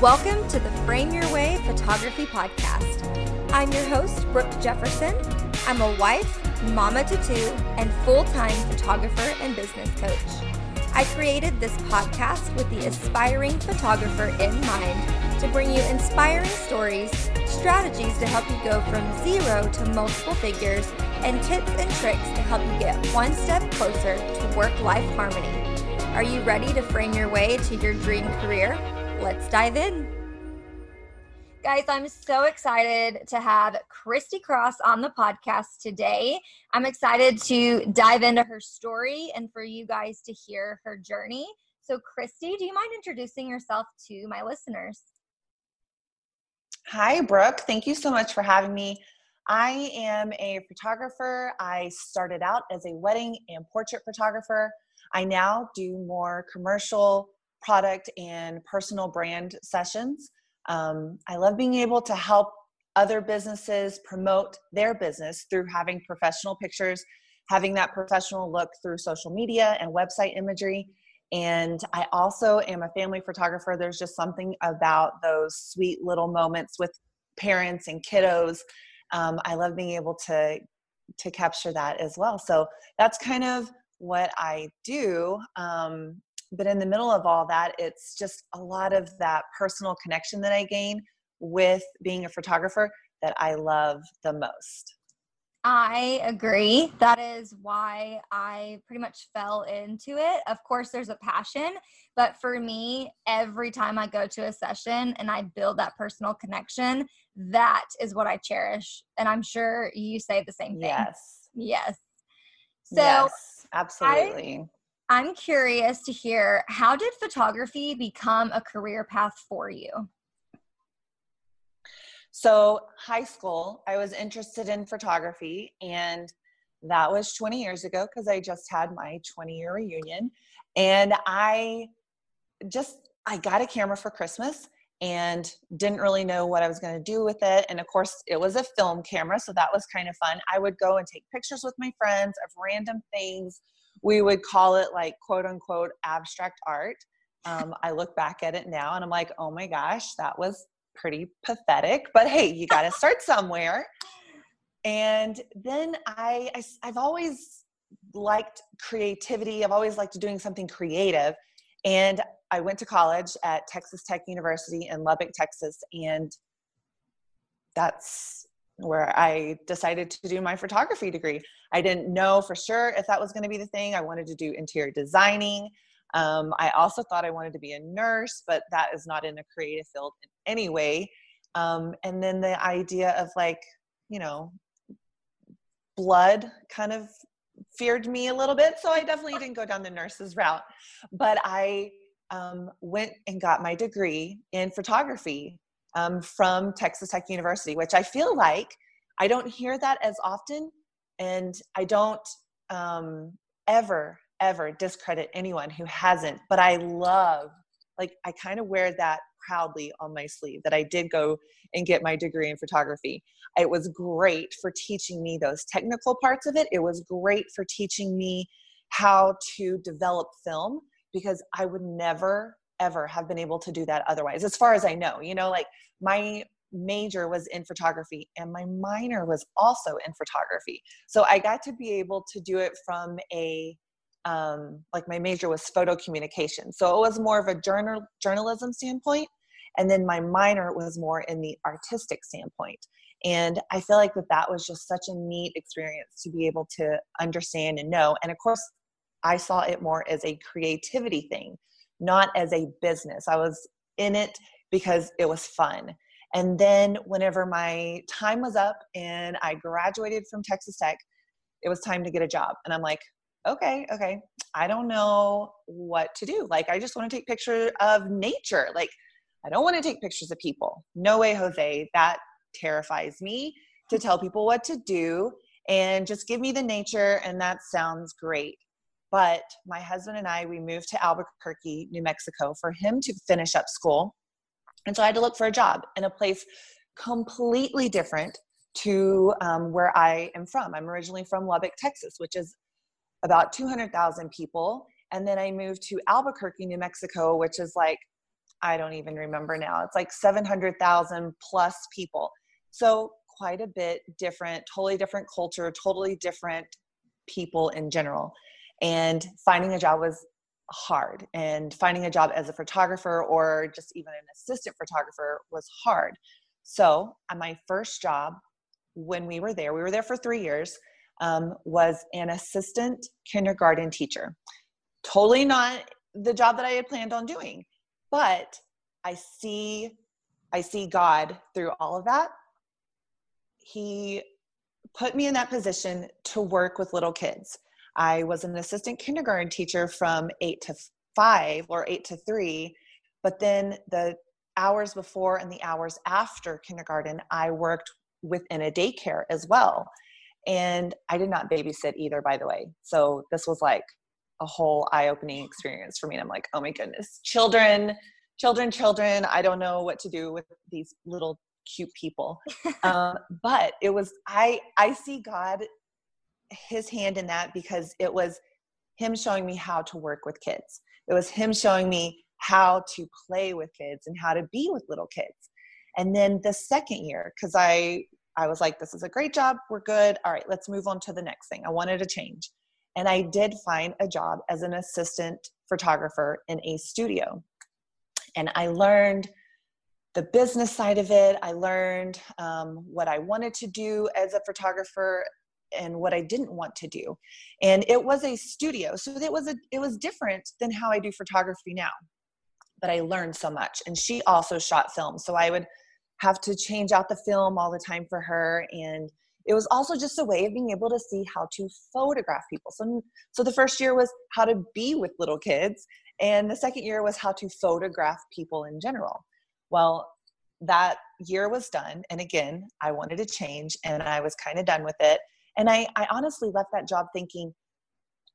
Welcome to the Frame Your Way Photography Podcast. I'm your host, Brooke Jefferson. I'm a wife, mama to two, and full time photographer and business coach. I created this podcast with the aspiring photographer in mind to bring you inspiring stories, strategies to help you go from zero to multiple figures, and tips and tricks to help you get one step closer to work life harmony. Are you ready to frame your way to your dream career? Let's dive in. Guys, I'm so excited to have Christy Cross on the podcast today. I'm excited to dive into her story and for you guys to hear her journey. So, Christy, do you mind introducing yourself to my listeners? Hi, Brooke. Thank you so much for having me. I am a photographer. I started out as a wedding and portrait photographer. I now do more commercial product and personal brand sessions. Um, I love being able to help other businesses promote their business through having professional pictures, having that professional look through social media and website imagery. And I also am a family photographer. There's just something about those sweet little moments with parents and kiddos. Um, I love being able to to capture that as well. So that's kind of what I do. Um, but in the middle of all that it's just a lot of that personal connection that i gain with being a photographer that i love the most I agree. That is why I pretty much fell into it. Of course, there's a passion, but for me, every time I go to a session and I build that personal connection, that is what I cherish. And I'm sure you say the same thing. Yes. Yes. So, yes, absolutely. I'm curious to hear how did photography become a career path for you? So, high school, I was interested in photography, and that was 20 years ago because I just had my 20 year reunion. And I just I got a camera for Christmas and didn't really know what I was going to do with it. And of course, it was a film camera, so that was kind of fun. I would go and take pictures with my friends of random things we would call it like quote unquote abstract art. Um, I look back at it now and I'm like, oh my gosh, that was pretty pathetic. But hey, you got to start somewhere. And then I, I, I've always liked creativity. I've always liked doing something creative. And I went to college at Texas Tech University in Lubbock, Texas, and that's where I decided to do my photography degree. I didn't know for sure if that was going to be the thing. I wanted to do interior designing. Um, I also thought I wanted to be a nurse, but that is not in a creative field in any way. Um, and then the idea of like, you know, blood kind of feared me a little bit. So I definitely didn't go down the nurse's route. But I um, went and got my degree in photography um, from Texas Tech University, which I feel like I don't hear that as often, and I don't um, ever ever discredit anyone who hasn't. But I love, like, I kind of wear that proudly on my sleeve that I did go and get my degree in photography. It was great for teaching me those technical parts of it. It was great for teaching me how to develop film because I would never ever have been able to do that otherwise, as far as I know. You know, like my major was in photography and my minor was also in photography. So I got to be able to do it from a um, like my major was photo communication. So it was more of a journal journalism standpoint. And then my minor was more in the artistic standpoint. And I feel like that that was just such a neat experience to be able to understand and know. And of course, I saw it more as a creativity thing not as a business. I was in it because it was fun. And then, whenever my time was up and I graduated from Texas Tech, it was time to get a job. And I'm like, okay, okay, I don't know what to do. Like, I just want to take pictures of nature. Like, I don't want to take pictures of people. No way, Jose. That terrifies me to tell people what to do and just give me the nature, and that sounds great. But my husband and I, we moved to Albuquerque, New Mexico for him to finish up school. And so I had to look for a job in a place completely different to um, where I am from. I'm originally from Lubbock, Texas, which is about 200,000 people. And then I moved to Albuquerque, New Mexico, which is like I don't even remember now. It's like 700,000 plus people. So quite a bit different, totally different culture, totally different people in general. And finding a job was hard. And finding a job as a photographer or just even an assistant photographer was hard. So, my first job when we were there, we were there for three years, um, was an assistant kindergarten teacher. Totally not the job that I had planned on doing, but I see, I see God through all of that. He put me in that position to work with little kids. I was an assistant kindergarten teacher from eight to five or eight to three, but then the hours before and the hours after kindergarten, I worked within a daycare as well. And I did not babysit either, by the way. So this was like a whole eye opening experience for me. And I'm like, oh my goodness, children, children, children. I don't know what to do with these little cute people. um, but it was, I, I see God, his hand in that because it was him showing me how to work with kids. It was him showing me how to play with kids and how to be with little kids. And then the second year, because I I was like, this is a great job, we're good. All right, let's move on to the next thing. I wanted to change. And I did find a job as an assistant photographer in a studio. And I learned the business side of it. I learned um, what I wanted to do as a photographer and what I didn't want to do. And it was a studio. So it was a it was different than how I do photography now. But I learned so much. And she also shot film. So I would have to change out the film all the time for her and it was also just a way of being able to see how to photograph people so so the first year was how to be with little kids and the second year was how to photograph people in general well that year was done and again i wanted to change and i was kind of done with it and i i honestly left that job thinking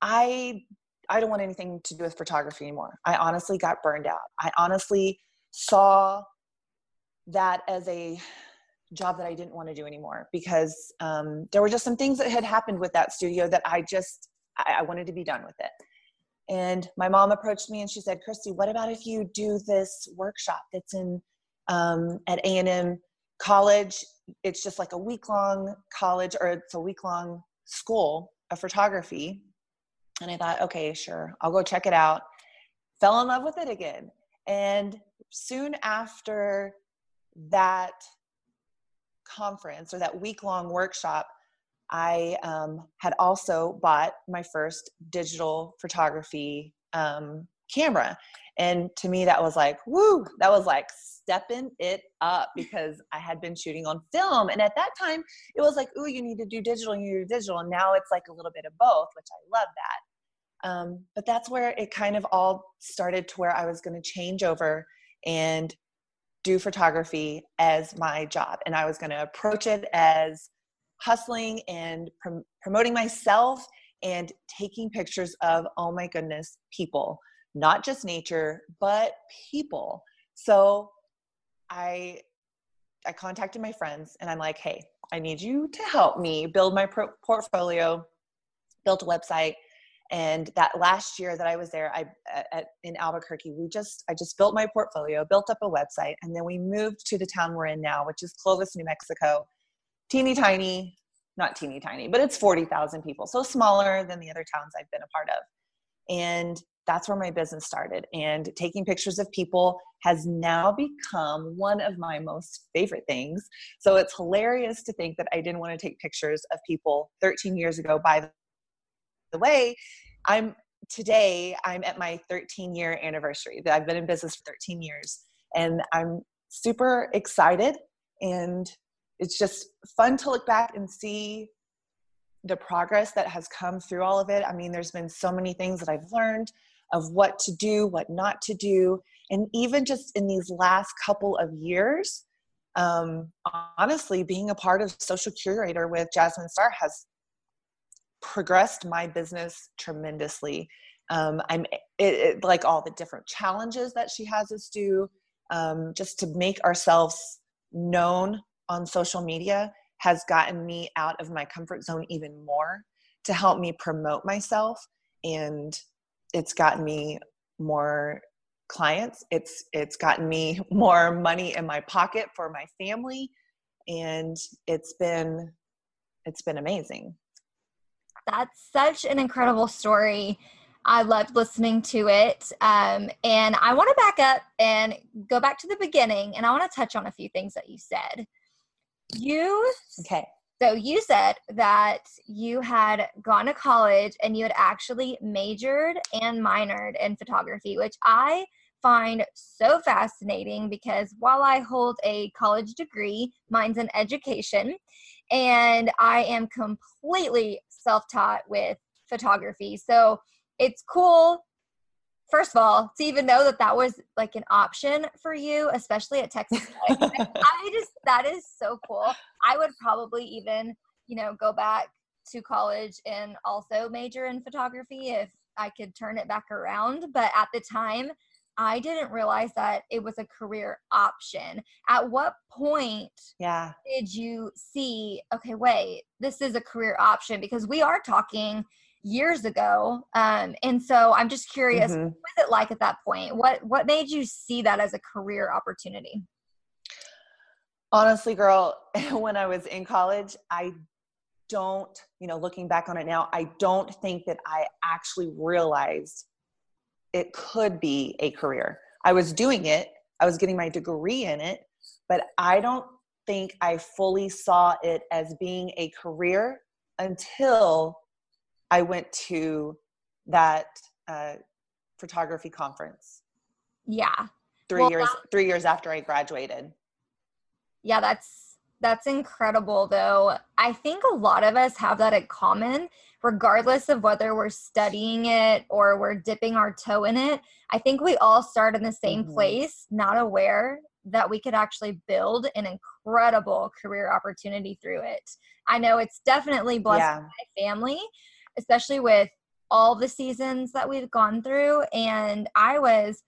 i i don't want anything to do with photography anymore i honestly got burned out i honestly saw that as a job that I didn't want to do anymore because um, there were just some things that had happened with that studio that I just I, I wanted to be done with it. And my mom approached me and she said, "Christy, what about if you do this workshop that's in um, at A and M College? It's just like a week long college or it's a week long school of photography." And I thought, okay, sure, I'll go check it out. Fell in love with it again. And soon after that conference or that week long workshop, I um, had also bought my first digital photography um, camera. And to me, that was like, woo, that was like stepping it up because I had been shooting on film. And at that time, it was like, ooh, you need to do digital, you do digital. And now it's like a little bit of both, which I love that. Um, but that's where it kind of all started to where I was going to change over and do photography as my job and i was going to approach it as hustling and prom- promoting myself and taking pictures of oh my goodness people not just nature but people. So i i contacted my friends and i'm like hey i need you to help me build my pro- portfolio built a website. And that last year that i was there i at, in albuquerque we just i just built my portfolio built up a website and then we moved to the town we're in now which is clovis new mexico. Teeny tiny not teeny tiny but it's 40000 people so smaller than the other towns i've been a part of. And that's where my business started and taking pictures of people has now become one of my most favorite things so it's hilarious to think that i didn't want to take pictures of people 13 years ago by the way, I'm today I'm at my 13 year anniversary. I've been in business for 13 years and I'm super excited and it's just fun to look back and see the progress that has come through all of it. I mean, there's been so many things that I've learned of what to do, what not to do. And even just in these last couple of years, um, honestly, being a part of Social Curator with Jasmine Star has progressed my business tremendously. Um, I'm it, it, like all the different challenges that she has us do, um, just to make ourselves known on social media has gotten me out of my comfort zone even more to help me promote myself and it's gotten me more clients. It's it's gotten me more money in my pocket for my family. And it's been it's been amazing. That's such an incredible story. I loved listening to it. Um, and i want to back up and go back to the beginning and i want to touch on a few things that you said. You okay so you said that you had gone to college and you had actually majored and minored in photography, which I find so fascinating because while I hold a college degree, mine's in education, and I am completely self taught with photography. So it's cool first of all, to even know that that was like an option for you, especially at Texas Tech, I just that is so cool. I would probably even, you know, go back to college and also major in photography if I could turn it back around. But at the time, I didn't realize that it was a career option. At what point yeah. did you see, okay, wait, this is a career option? Because we are talking years ago. Um, and so I'm just curious, mm-hmm. what was it like at that point? What what made you see that as a career opportunity? Honestly, girl, when I was in college, I don't, you know, looking back on it now, I don't think that I actually realized it could be a career. I was doing it, I was getting my degree in it, but I don't think I fully saw it as being a career until I went to that uh, photography conference. Yeah. Three well, years that, three years after I graduated. Yeah, that's that's incredible though. I think a lot of us have that in common, regardless of whether we're studying it or we're dipping our toe in it. I think we all start in the same mm-hmm. place, not aware that we could actually build an incredible career opportunity through it. I know it's definitely blessed yeah. my family especially with all the seasons that we've gone through. And I was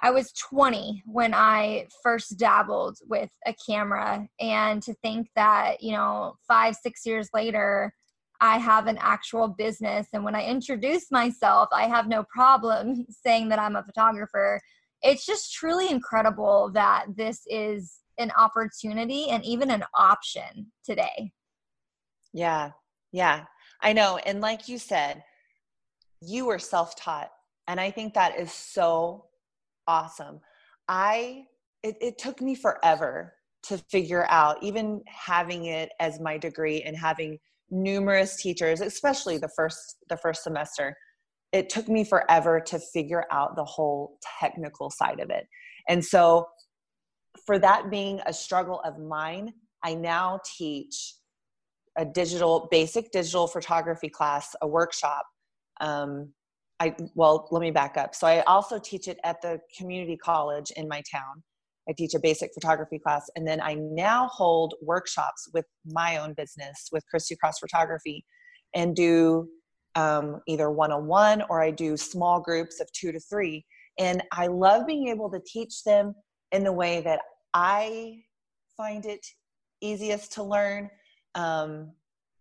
I was 20 when I first dabbled with a camera. And to think that, you know, five, six years later, I have an actual business. And when I introduce myself, I have no problem saying that I'm a photographer. It's just truly incredible that this is an opportunity and even an option today. Yeah. Yeah. I know. And like you said, you were self taught. And I think that is so awesome. I, it, it took me forever to figure out, even having it as my degree and having numerous teachers, especially the first, the first semester, it took me forever to figure out the whole technical side of it. And so, for that being a struggle of mine, I now teach a digital basic digital photography class a workshop. Um, i well let me back up. So i also teach it at the community college in my town. I teach a basic photography class and then i now hold workshops with my own business with christy cross photography and do um, either one-on-one or i do small groups of two to three. And i love being able to teach them in the way that i find it easiest to learn um,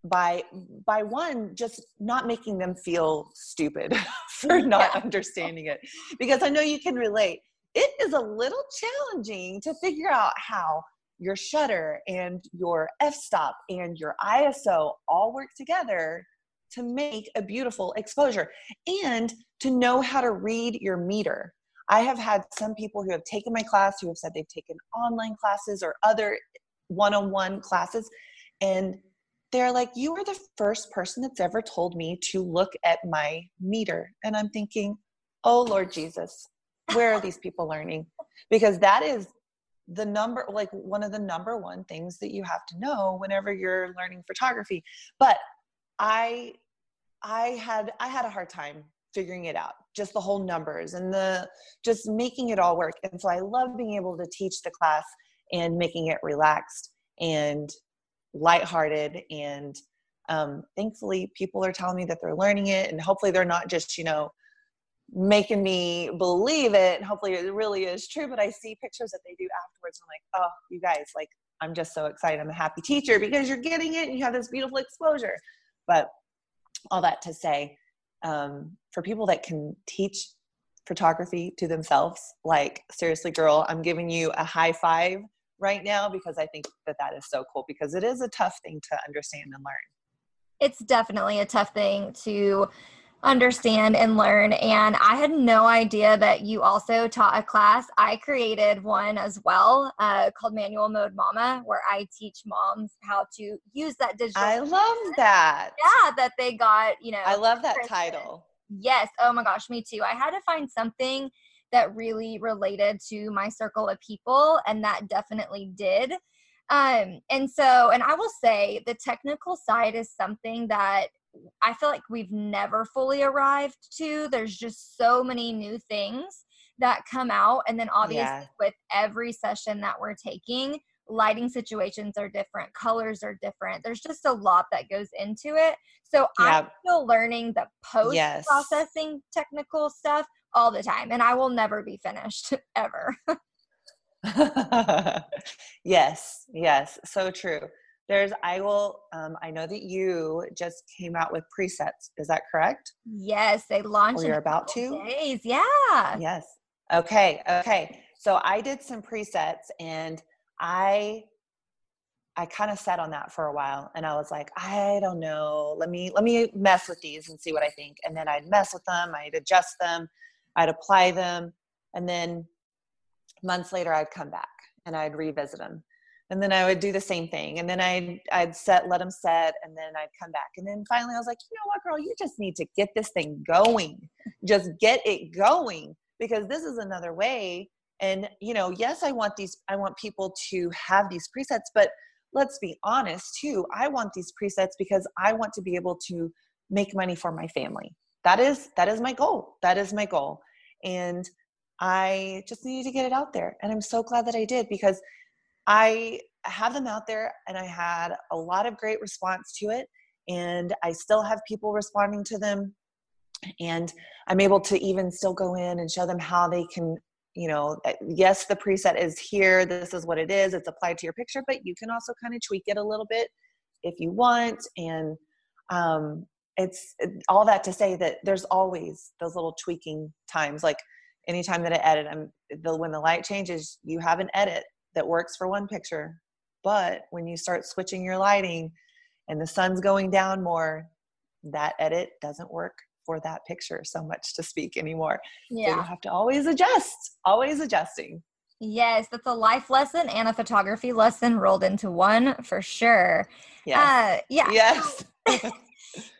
by by one just not making them feel stupid for not yeah. understanding it. Because i know you can relate. It is a little challenging to figure out how your shutter and your f-stop and your iso all work together to make a beautiful exposure and to know how to read your meter. I have had some people who have taken my class who have said they've taken online classes or other one-on-one classes and they're like, You are the first person that's ever told me to look at my meter. And I'm thinking, Oh, Lord Jesus, where are these people learning? Because that is the number, like one of the number one things that you have to know whenever you're learning photography. But I, I had, I had a hard time figuring it out just the whole numbers and the just making it all work and so i love being able to teach the class and making it relaxed and lighthearted and um, thankfully people are telling me that they're learning it and hopefully they're not just you know making me believe it hopefully it really is true but i see pictures that they do afterwards and i'm like oh you guys like i'm just so excited i'm a happy teacher because you're getting it and you have this beautiful exposure but all that to say um, for people that can teach photography to themselves. Like, seriously, girl, I'm giving you a high five right now because I think that that is so cool because it is a tough thing to understand and learn. It's definitely a tough thing to understand and learn. And I had no idea that you also taught a class. I created one as well uh, called Manual Mode Mama, where I teach moms how to use that digital. I love that. Yeah, that they got, you know. I love that title. Yes. Oh my gosh, me too. I had to find something that really related to my circle of people, and that definitely did. Um, and so, and I will say the technical side is something that I feel like we've never fully arrived to. There's just so many new things that come out. And then obviously, yeah. with every session that we're taking, lighting situations are different, colors are different. There's just a lot that goes into it. So yeah. I'm still learning the post processing yes. technical stuff all the time, and I will never be finished ever. yes, yes, so true. There's, I will, um, I know that you just came out with presets. Is that correct? Yes, they launched. Or you're about to? Days, yeah. Yes. Okay. Okay. So I did some presets and I I kind of sat on that for a while and I was like, I don't know. Let me let me mess with these and see what I think. And then I'd mess with them, I'd adjust them, I'd apply them, and then months later I'd come back and I'd revisit them and then I would do the same thing. And then I'd I'd set, let them set, and then I'd come back. And then finally I was like, you know what, girl, you just need to get this thing going. Just get it going because this is another way. And you know, yes, I want these, I want people to have these presets, but let's be honest too. I want these presets because I want to be able to make money for my family. That is that is my goal. That is my goal. And I just needed to get it out there. And I'm so glad that I did because I have them out there and I had a lot of great response to it. And I still have people responding to them. And I'm able to even still go in and show them how they can, you know, yes, the preset is here. This is what it is. It's applied to your picture, but you can also kind of tweak it a little bit if you want. And um, it's all that to say that there's always those little tweaking times. Like anytime that I edit, I'm the when the light changes, you have an edit that works for one picture. But when you start switching your lighting and the sun's going down more, that edit doesn't work for that picture so much to speak anymore. Yeah. So you have to always adjust, always adjusting. Yes, that's a life lesson and a photography lesson rolled into one for sure. Yes. Uh, yeah. Yes.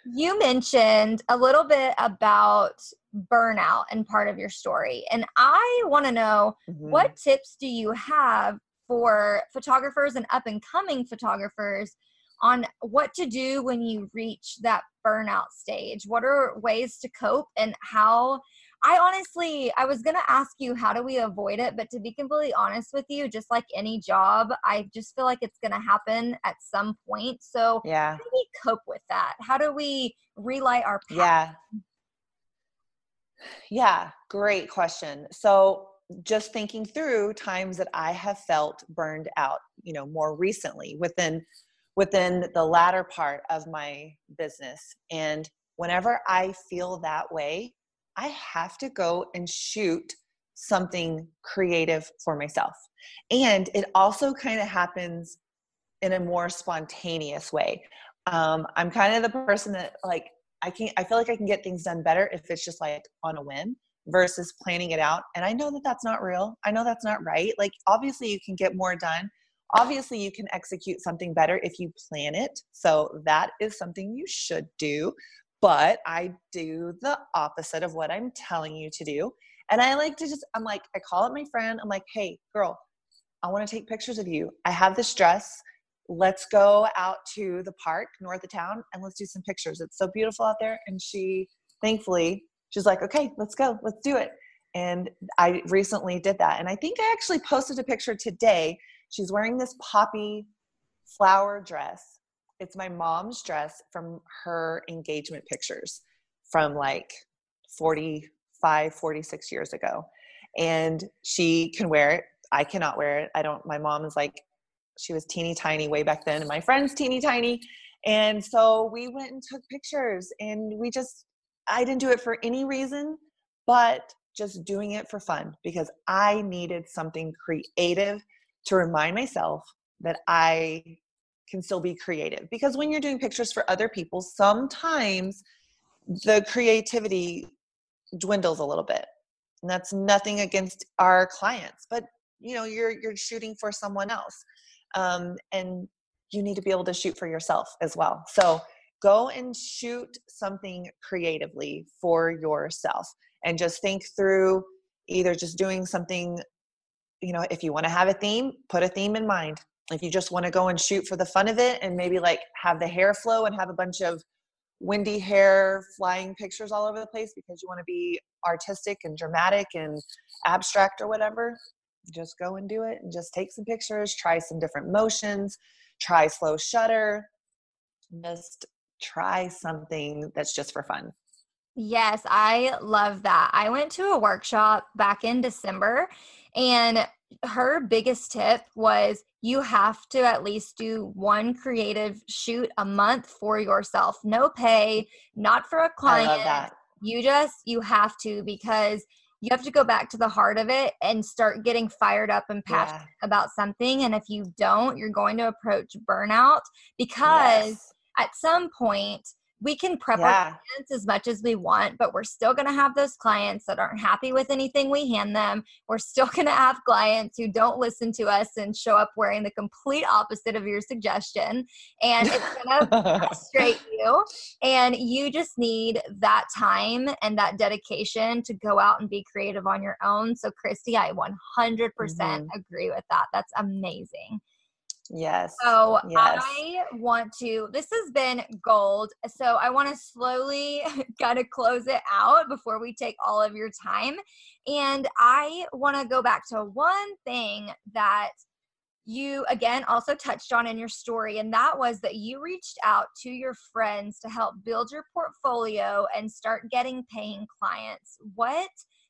you mentioned a little bit about burnout and part of your story. And I want to know mm-hmm. what tips do you have for photographers and up and coming photographers on what to do when you reach that burnout stage? What are ways to cope and how? I honestly, I was going to ask you, how do we avoid it? But to be completely honest with you, just like any job, I just feel like it's going to happen at some point. So, yeah. how do we cope with that? How do we relight our path? Yeah. Yeah, great question. So, just thinking through times that I have felt burned out, you know, more recently within within the latter part of my business. And whenever I feel that way, I have to go and shoot something creative for myself. And it also kind of happens in a more spontaneous way. Um, I'm kind of the person that like I can I feel like I can get things done better if it's just like on a whim versus planning it out. And I know that that's not real. I know that's not right. Like obviously you can get more done. Obviously you can execute something better if you plan it. So that is something you should do. But I do the opposite of what I'm telling you to do. And I like to just I'm like I call up my friend. I'm like, "Hey, girl, I want to take pictures of you. I have this dress let's go out to the park north of town and let's do some pictures. It's so beautiful out there. And she, thankfully, she's like, okay, let's go, let's do it. And I recently did that. And I think I actually posted a picture today. She's wearing this poppy flower dress. It's my mom's dress from her engagement pictures from like 45, 46 years ago. And she can wear it. I cannot wear it. I don't, my mom is like, she was teeny tiny way back then and my friend's teeny tiny and so we went and took pictures and we just i didn't do it for any reason but just doing it for fun because I needed something creative to remind myself that I can still be creative. Because when you're doing pictures for other people, sometimes the creativity dwindles a little bit. And that's nothing against our clients, but you know, you're you're shooting for someone else. Um, and you need to be able to shoot for yourself as well. So go and shoot something creatively for yourself and just think through either just doing something you know if you want to have a theme put a theme in mind if you just want to go and shoot for the fun of it and maybe like have the hair flow and have a bunch of windy hair flying pictures all over the place because you want to be artistic and dramatic and abstract or whatever just go and do it and just take some pictures try some different motions try slow shutter just try something that's just for fun Yes, I love that. I went to a workshop back in December and her biggest tip was you have to at least do one creative shoot a month for yourself. No pay, not for a client. You just you have to because you have to go back to the heart of it and start getting fired up and passionate yeah. about something and if you don't, you're going to approach burnout because yes. at some point we can prep yeah. our clients as much as we want, but we're still going to have those clients that aren't happy with anything we hand them. We're still going to have clients who don't listen to us and show up wearing the complete opposite of your suggestion. And it's going to frustrate you. And you just need that time and that dedication to go out and be creative on your own. So, Christy, I 100% mm hmm agree with that. That's amazing. Yes. So yes. I want to, this has been gold. So I want to slowly kind of close it out before we take all of your time. And I want to go back to one thing that you again also touched on in your story, and that was that you reached out to your friends to help build your portfolio and start getting paying clients. What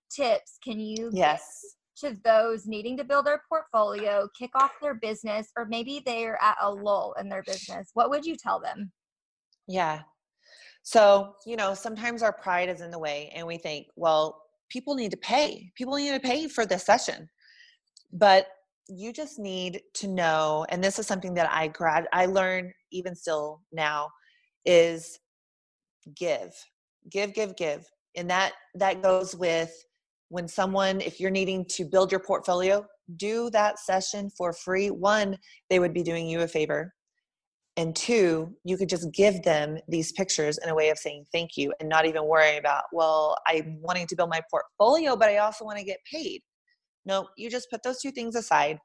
tips can you yes to those needing to build their portfolio, kick off their business, or maybe they're at a lull in their business? What would you tell them? Yeah. So, you know, sometimes our pride is in the way and we think, well, people need to pay. People need to pay for this session. But you just need to know, and this is something that I grad I learn even still now, is give. Give, give, give. And that that goes with when someone if you're needing to build your portfolio do that session for free. One they would be doing you a favor. And two you could just give them these pictures in a way of saying thank you and not even worry about well i'm wanting to build my portfolio but i also want to get paid. No you just put those two things aside.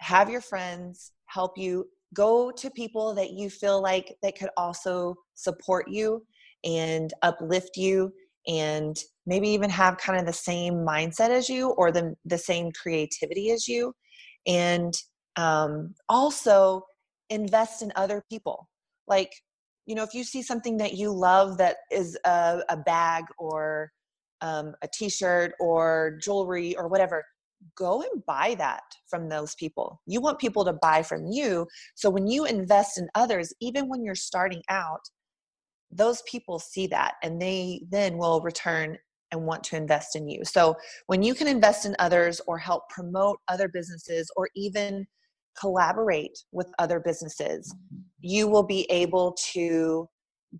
Have your friends help you. Go to people that you feel like that could also support you and uplift you and maybe even have kind of the same mindset as you or the, the same creativity as you and um, also invest in other people. Like you know if you see something that you love that is a, a bag or um, a t-shirt or jewelry or whatever go and buy that from those people. You want people to buy from you so when you invest in others even when you're starting out those people see that and they then will return and want to invest in you. So when you can invest in others or help promote other businesses or even collaborate with other businesses, you will be able to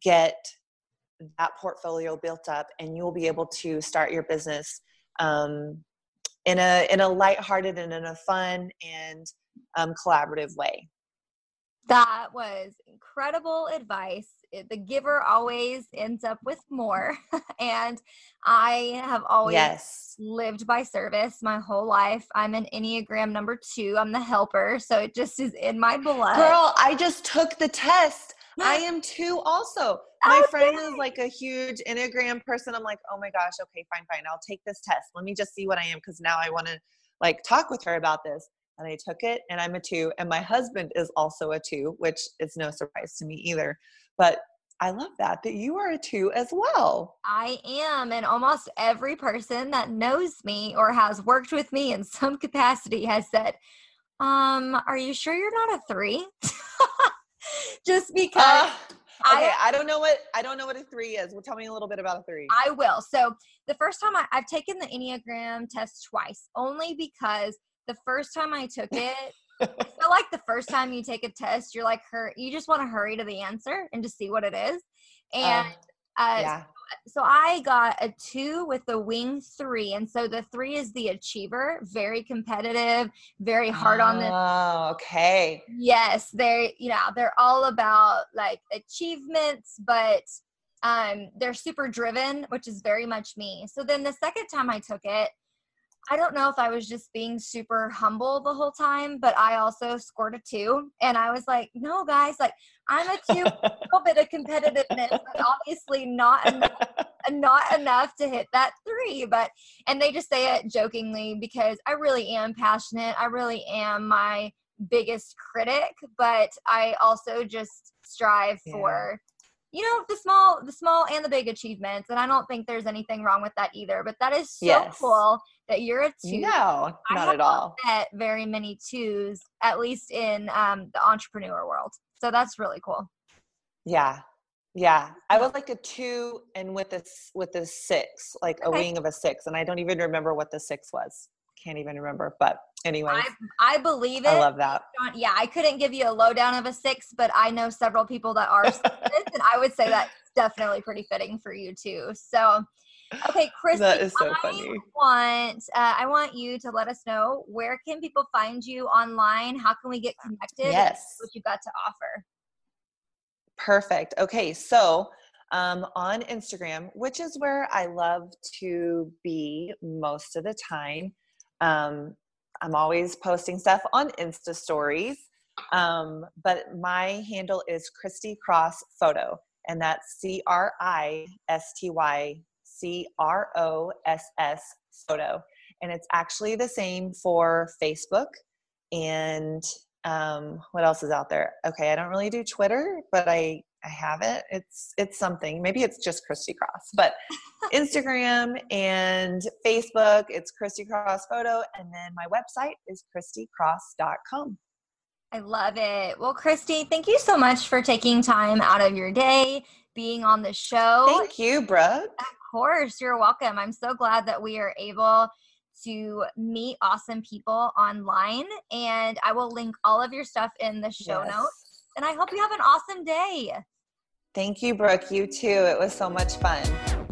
get that portfolio built up and you'll be able to start your business um, in a in a lighthearted and in a fun and um, collaborative way. That was incredible advice Eh, the giver always ends up with more. and I have always yes. lived by service my whole life. I'm an Enneagram number two. I'm the helper. So it just is in my blood. Girl, I just took the test. I am two also. Oh, my oh, friend is like a huge Enneagram person. I'm like, oh my gosh, okay, fine, fine. I'll take this test. Let me just see what I am because now I want to like talk with her about this. And I took it and I'm a two. And my husband is also a two, which is no surprise to me either. But I love that, that you are a two as well. I am. And almost every person that knows me or has worked with me in some capacity has said, um, are you sure you're not a three? Just because. Uh, Okay, I, I, don't know what I don't know what a three is. Well, tell me a little bit about a three. I will. So the first time I, I've taken the Enneagram test twice, only because the first time I took it, I feel like the first time you take a test, you're like, hur- you just want to hurry to the answer and just see what it is. And uh, uh, yeah. so, so I got a two with the wing three. And so the three is the achiever, very competitive, very hard on the. Oh, okay. Yes. They're, you know, they're all about like achievements, but um, they're super driven, which is very much me. So then the second time I took it, I don't know if I was just being super humble the whole time, but I also scored a two. And I was like, no, guys, like I'm a two, a little bit of competitiveness, but obviously not enough, not enough to hit that three. But, and they just say it jokingly because I really am passionate. I really am my biggest critic, but I also just strive yeah. for you know the small the small and the big achievements and i don't think there's anything wrong with that either but that is so yes. cool that you're a two no not at all met very many twos at least in um, the entrepreneur world so that's really cool yeah yeah i was like a two and with this with this six like okay. a wing of a six and i don't even remember what the six was can't even remember. But anyway, I, I, believe it. I love that. Yeah, I couldn't give you a lowdown of a six, but I know several people that are and I would say that's definitely pretty fitting for you too. So, okay, Chris, that is so I funny. Want uh, I want you to let us know where can people find you online? How can we get connected? Yes, what you've got to offer. Perfect. Okay, so um, on Instagram, which is where I love to be most of the time. Um, I'm always posting stuff on Insta stories. Um, but my handle is Christy Cross Photo, and that's C R I S T Y C R O S S Photo. And it's actually the same for Facebook and um, what else is out there? Okay, I don't really do Twitter, but I I have it. It's it's something. Maybe it's just Christy Cross, but Instagram and Facebook, it's Christy Cross Photo, and then my website is christycross.com. I love it. Well, Christy, thank you so much for taking time out of your day, being on the show. Thank you, Brooke. Of course, you're welcome. I'm so glad that we are able to meet awesome people online, and I will link all of your stuff in the show yes. notes. And I hope you have an awesome day. Thank you, Brooke. You too. It was so much fun.